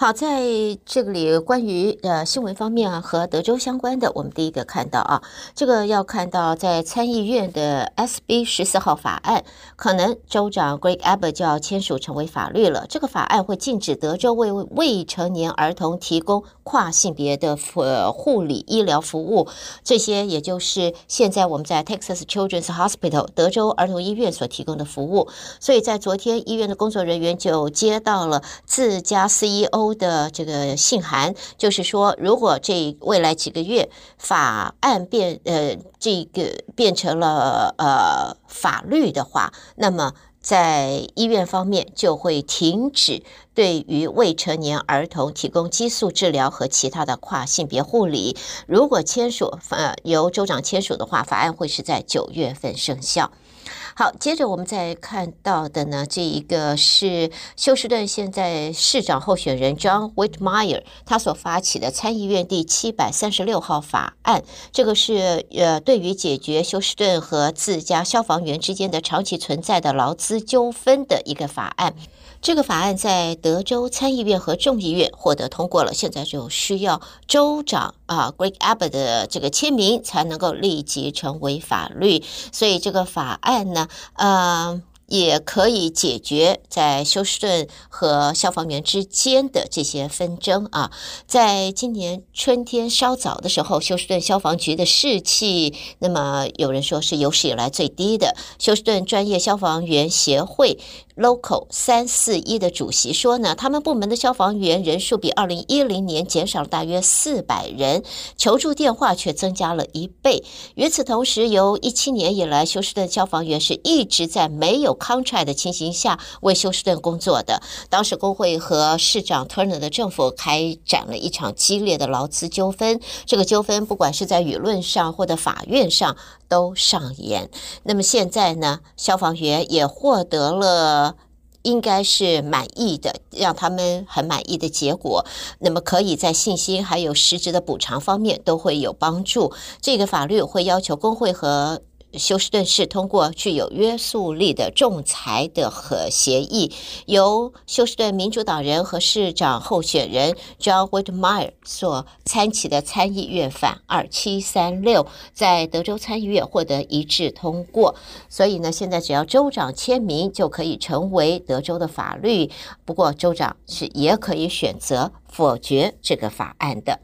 好，在这里关于呃新闻方面啊，和德州相关的，我们第一个看到啊，这个要看到在参议院的 SB 十四号法案，可能州长 Greg Abbott 就要签署成为法律了。这个法案会禁止德州为未成年儿童提供跨性别的呃护理医疗服务，这些也就是现在我们在 Texas Children's Hospital 德州儿童医院所提供的服务。所以在昨天，医院的工作人员就接到了自家 CEO。的这个信函，就是说，如果这未来几个月法案变呃这个变成了呃法律的话，那么在医院方面就会停止对于未成年儿童提供激素治疗和其他的跨性别护理。如果签署呃由州长签署的话，法案会是在九月份生效。好，接着我们再看到的呢，这一个是休斯顿现在市长候选人 John Whitmire 他所发起的参议院第七百三十六号法案，这个是呃对于解决休斯顿和自家消防员之间的长期存在的劳资纠纷的一个法案。这个法案在德州参议院和众议院获得通过了，现在就需要州长啊 Greg Abbott 的这个签名才能够立即成为法律。所以这个法案呢，呃。也可以解决在休斯顿和消防员之间的这些纷争啊。在今年春天稍早的时候，休斯顿消防局的士气，那么有人说是有史以来最低的。休斯顿专业消防员协会 Local 三四一的主席说呢，他们部门的消防员人数比二零一零年减少了大约四百人，求助电话却增加了一倍。与此同时，由一七年以来，休斯顿消防员是一直在没有 contract 的情形下为休斯顿工作的，当时工会和市长 Turner 的政府开展了一场激烈的劳资纠纷。这个纠纷不管是在舆论上或者法院上都上演。那么现在呢，消防员也获得了应该是满意的，让他们很满意的结果。那么可以在信心还有实质的补偿方面都会有帮助。这个法律会要求工会和休斯顿市通过具有约束力的仲裁的和协议，由休斯顿民主党人和市长候选人 John Whitmire 所参起的参议院反二七三六，在德州参议院获得一致通过。所以呢，现在只要州长签名就可以成为德州的法律。不过，州长是也可以选择否决这个法案的。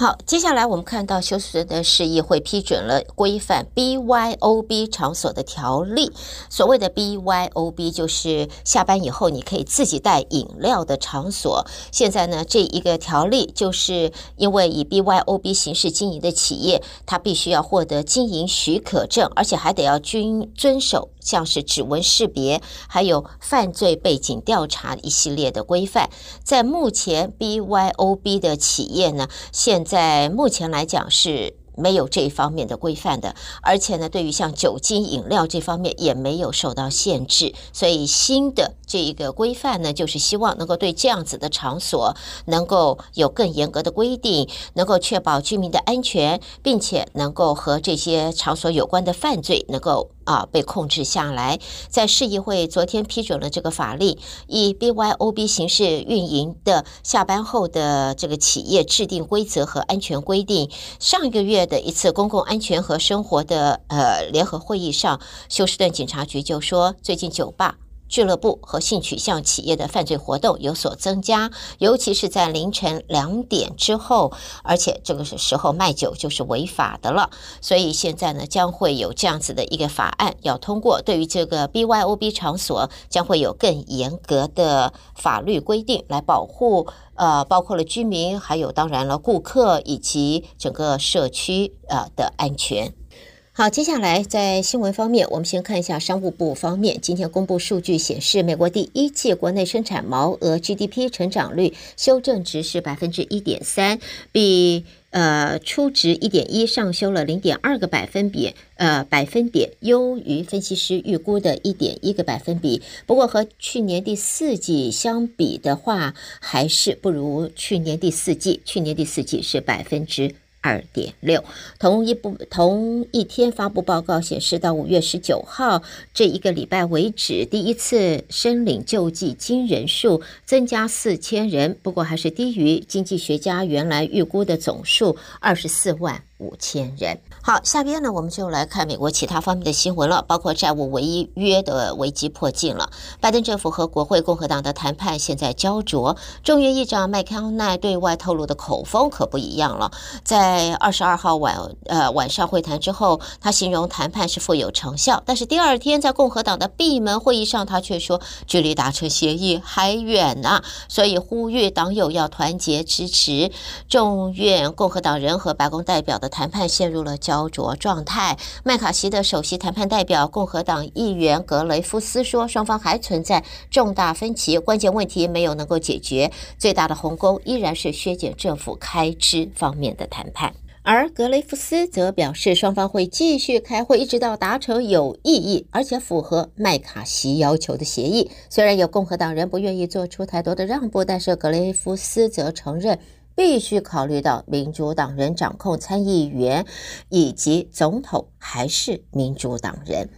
好，接下来我们看到休斯顿的市议会批准了规范 BYOB 场所的条例。所谓的 BYOB 就是下班以后你可以自己带饮料的场所。现在呢，这一个条例就是因为以 BYOB 形式经营的企业，它必须要获得经营许可证，而且还得要均遵守像是指纹识别，还有犯罪背景调查一系列的规范。在目前 BYOB 的企业呢，现在目前来讲是没有这一方面的规范的，而且呢，对于像酒精饮料这方面也没有受到限制，所以新的这一个规范呢，就是希望能够对这样子的场所能够有更严格的规定，能够确保居民的安全，并且能够和这些场所有关的犯罪能够。啊，被控制下来。在市议会昨天批准了这个法令，以 BYOB 形式运营的下班后的这个企业制定规则和安全规定。上一个月的一次公共安全和生活的呃联合会议上，休斯顿警察局就说，最近酒吧。俱乐部和性取向企业的犯罪活动有所增加，尤其是在凌晨两点之后，而且这个时候卖酒就是违法的了。所以现在呢，将会有这样子的一个法案要通过，对于这个 BYOB 场所将会有更严格的法律规定来保护，呃，包括了居民，还有当然了顾客以及整个社区呃的安全。好，接下来在新闻方面，我们先看一下商务部方面。今天公布数据显示，美国第一季国内生产毛额 GDP 成长率修正值是百分之一点三，比呃初值一点一上修了零点二个百分比，呃百分点优于分析师预估的一点一个百分比。不过和去年第四季相比的话，还是不如去年第四季。去年第四季是百分之二点六，同一部同一天发布报告显示，到五月十九号这一个礼拜为止，第一次申领救济金人数增加四千人，不过还是低于经济学家原来预估的总数二十四万五千人。好，下边呢，我们就来看美国其他方面的新闻了，包括债务违约的危机迫近了。拜登政府和国会共和党的谈判现在胶着，众议院议长麦康奈对外透露的口风可不一样了。在二十二号晚呃晚上会谈之后，他形容谈判是富有成效，但是第二天在共和党的闭门会议上，他却说距离达成协议还远呢，所以呼吁党友要团结支持。众院共和党人和白宫代表的谈判陷入了焦。胶着状态。麦卡锡的首席谈判代表共和党议员格雷夫斯说，双方还存在重大分歧，关键问题没有能够解决。最大的鸿沟依然是削减政府开支方面的谈判。而格雷夫斯则表示，双方会继续开会，一直到达成有意义而且符合麦卡锡要求的协议。虽然有共和党人不愿意做出太多的让步，但是格雷夫斯则承认。必须考虑到民主党人掌控参议员，以及总统还是民主党人。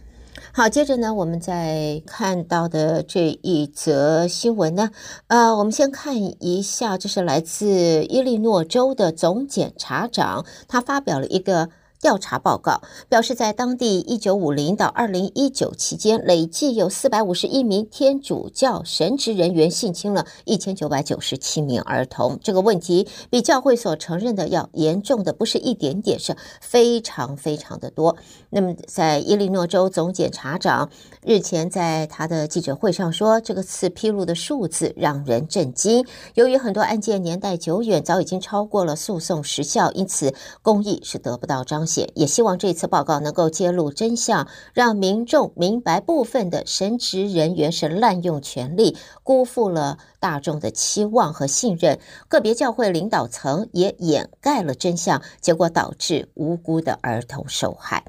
好，接着呢，我们再看到的这一则新闻呢，呃，我们先看一下，这是来自伊利诺州的总检察长，他发表了一个。调查报告表示，在当地一九五零到二零一九期间，累计有四百五十一名天主教神职人员性侵了一千九百九十七名儿童。这个问题比教会所承认的要严重的不是一点点，是非常非常的多。那么，在伊利诺州总检察长日前在他的记者会上说，这个次披露的数字让人震惊。由于很多案件年代久远，早已经超过了诉讼时效，因此公义是得不到彰。也希望这次报告能够揭露真相，让民众明白部分的神职人员是滥用权力，辜负了大众的期望和信任。个别教会领导层也掩盖了真相，结果导致无辜的儿童受害。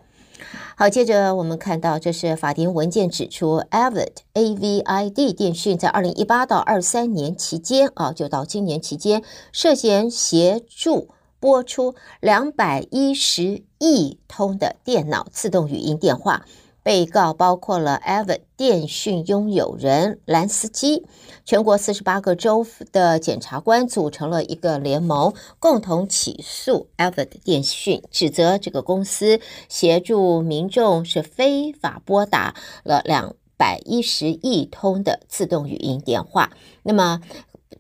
好，接着我们看到，这是法庭文件指出，Avid A V I D 电讯在二零一八到二三年期间啊，就到今年期间，涉嫌协助。拨出两百一十亿通的电脑自动语音电话，被告包括了 Avid 电讯拥有人兰斯基。全国四十八个州的检察官组成了一个联盟，共同起诉 Avid 电讯，指责这个公司协助民众是非法拨打了两百一十亿通的自动语音电话。那么。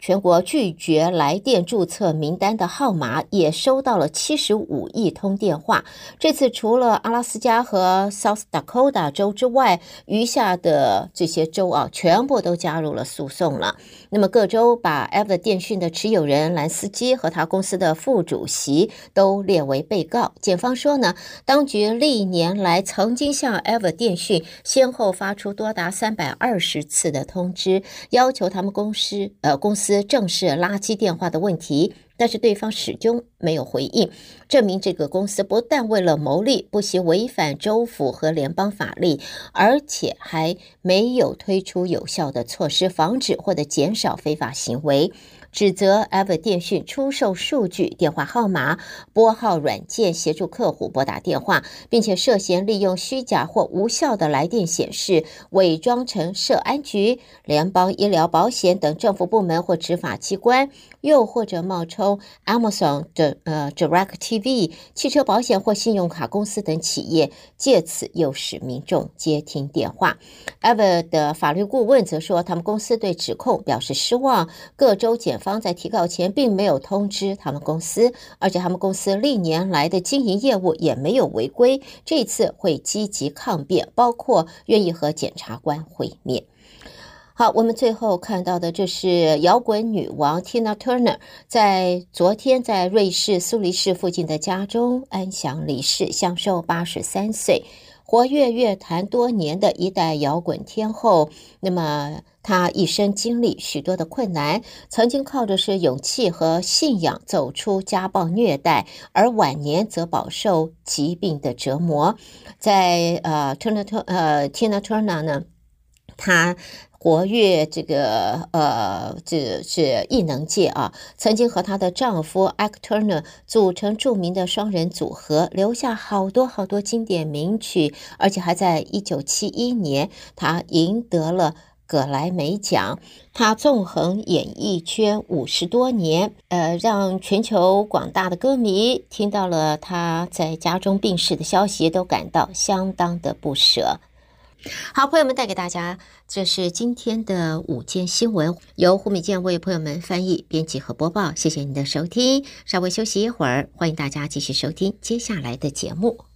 全国拒绝来电注册名单的号码也收到了七十五亿通电话。这次除了阿拉斯加和 South Dakota 州之外，余下的这些州啊，全部都加入了诉讼了。那么各州把 Avid 电讯的持有人兰斯基和他公司的副主席都列为被告。检方说呢，当局历年来曾经向 Avid 电讯先后发出多达三百二十次的通知，要求他们公司呃公司。司正视垃圾电话的问题，但是对方始终没有回应，证明这个公司不但为了牟利，不惜违反州府和联邦法律，而且还没有推出有效的措施防止或者减少非法行为。指责 Ever 电讯出售数据、电话号码、拨号软件协助客户拨打电话，并且涉嫌利用虚假或无效的来电显示，伪装成社安局、联邦医疗保险等政府部门或执法机关。又或者冒充 Amazon 的呃 Direct TV、汽车保险或信用卡公司等企业，借此诱使民众接听电话。Ever 的法律顾问则说，他们公司对指控表示失望。各州检方在提告前并没有通知他们公司，而且他们公司历年来的经营业务也没有违规。这次会积极抗辩，包括愿意和检察官会面。好，我们最后看到的这是摇滚女王 Tina Turner 在昨天在瑞士苏黎世附近的家中安详离世，享寿八十三岁。活跃乐坛多年的一代摇滚天后，那么她一生经历许多的困难，曾经靠着是勇气和信仰走出家暴虐待，而晚年则饱受疾病的折磨。在呃 Turner 呃 Tina Turner 呢，她。活跃这个呃，这是艺能界啊，曾经和她的丈夫 Ike Turner 组成著名的双人组合，留下好多好多经典名曲，而且还在一九七一年，她赢得了。葛莱美奖，他纵横演艺圈五十多年，呃，让全球广大的歌迷听到了他在家中病逝的消息，都感到相当的不舍。好，朋友们带给大家，这是今天的午间新闻，由胡美健为朋友们翻译、编辑和播报。谢谢您的收听，稍微休息一会儿，欢迎大家继续收听接下来的节目。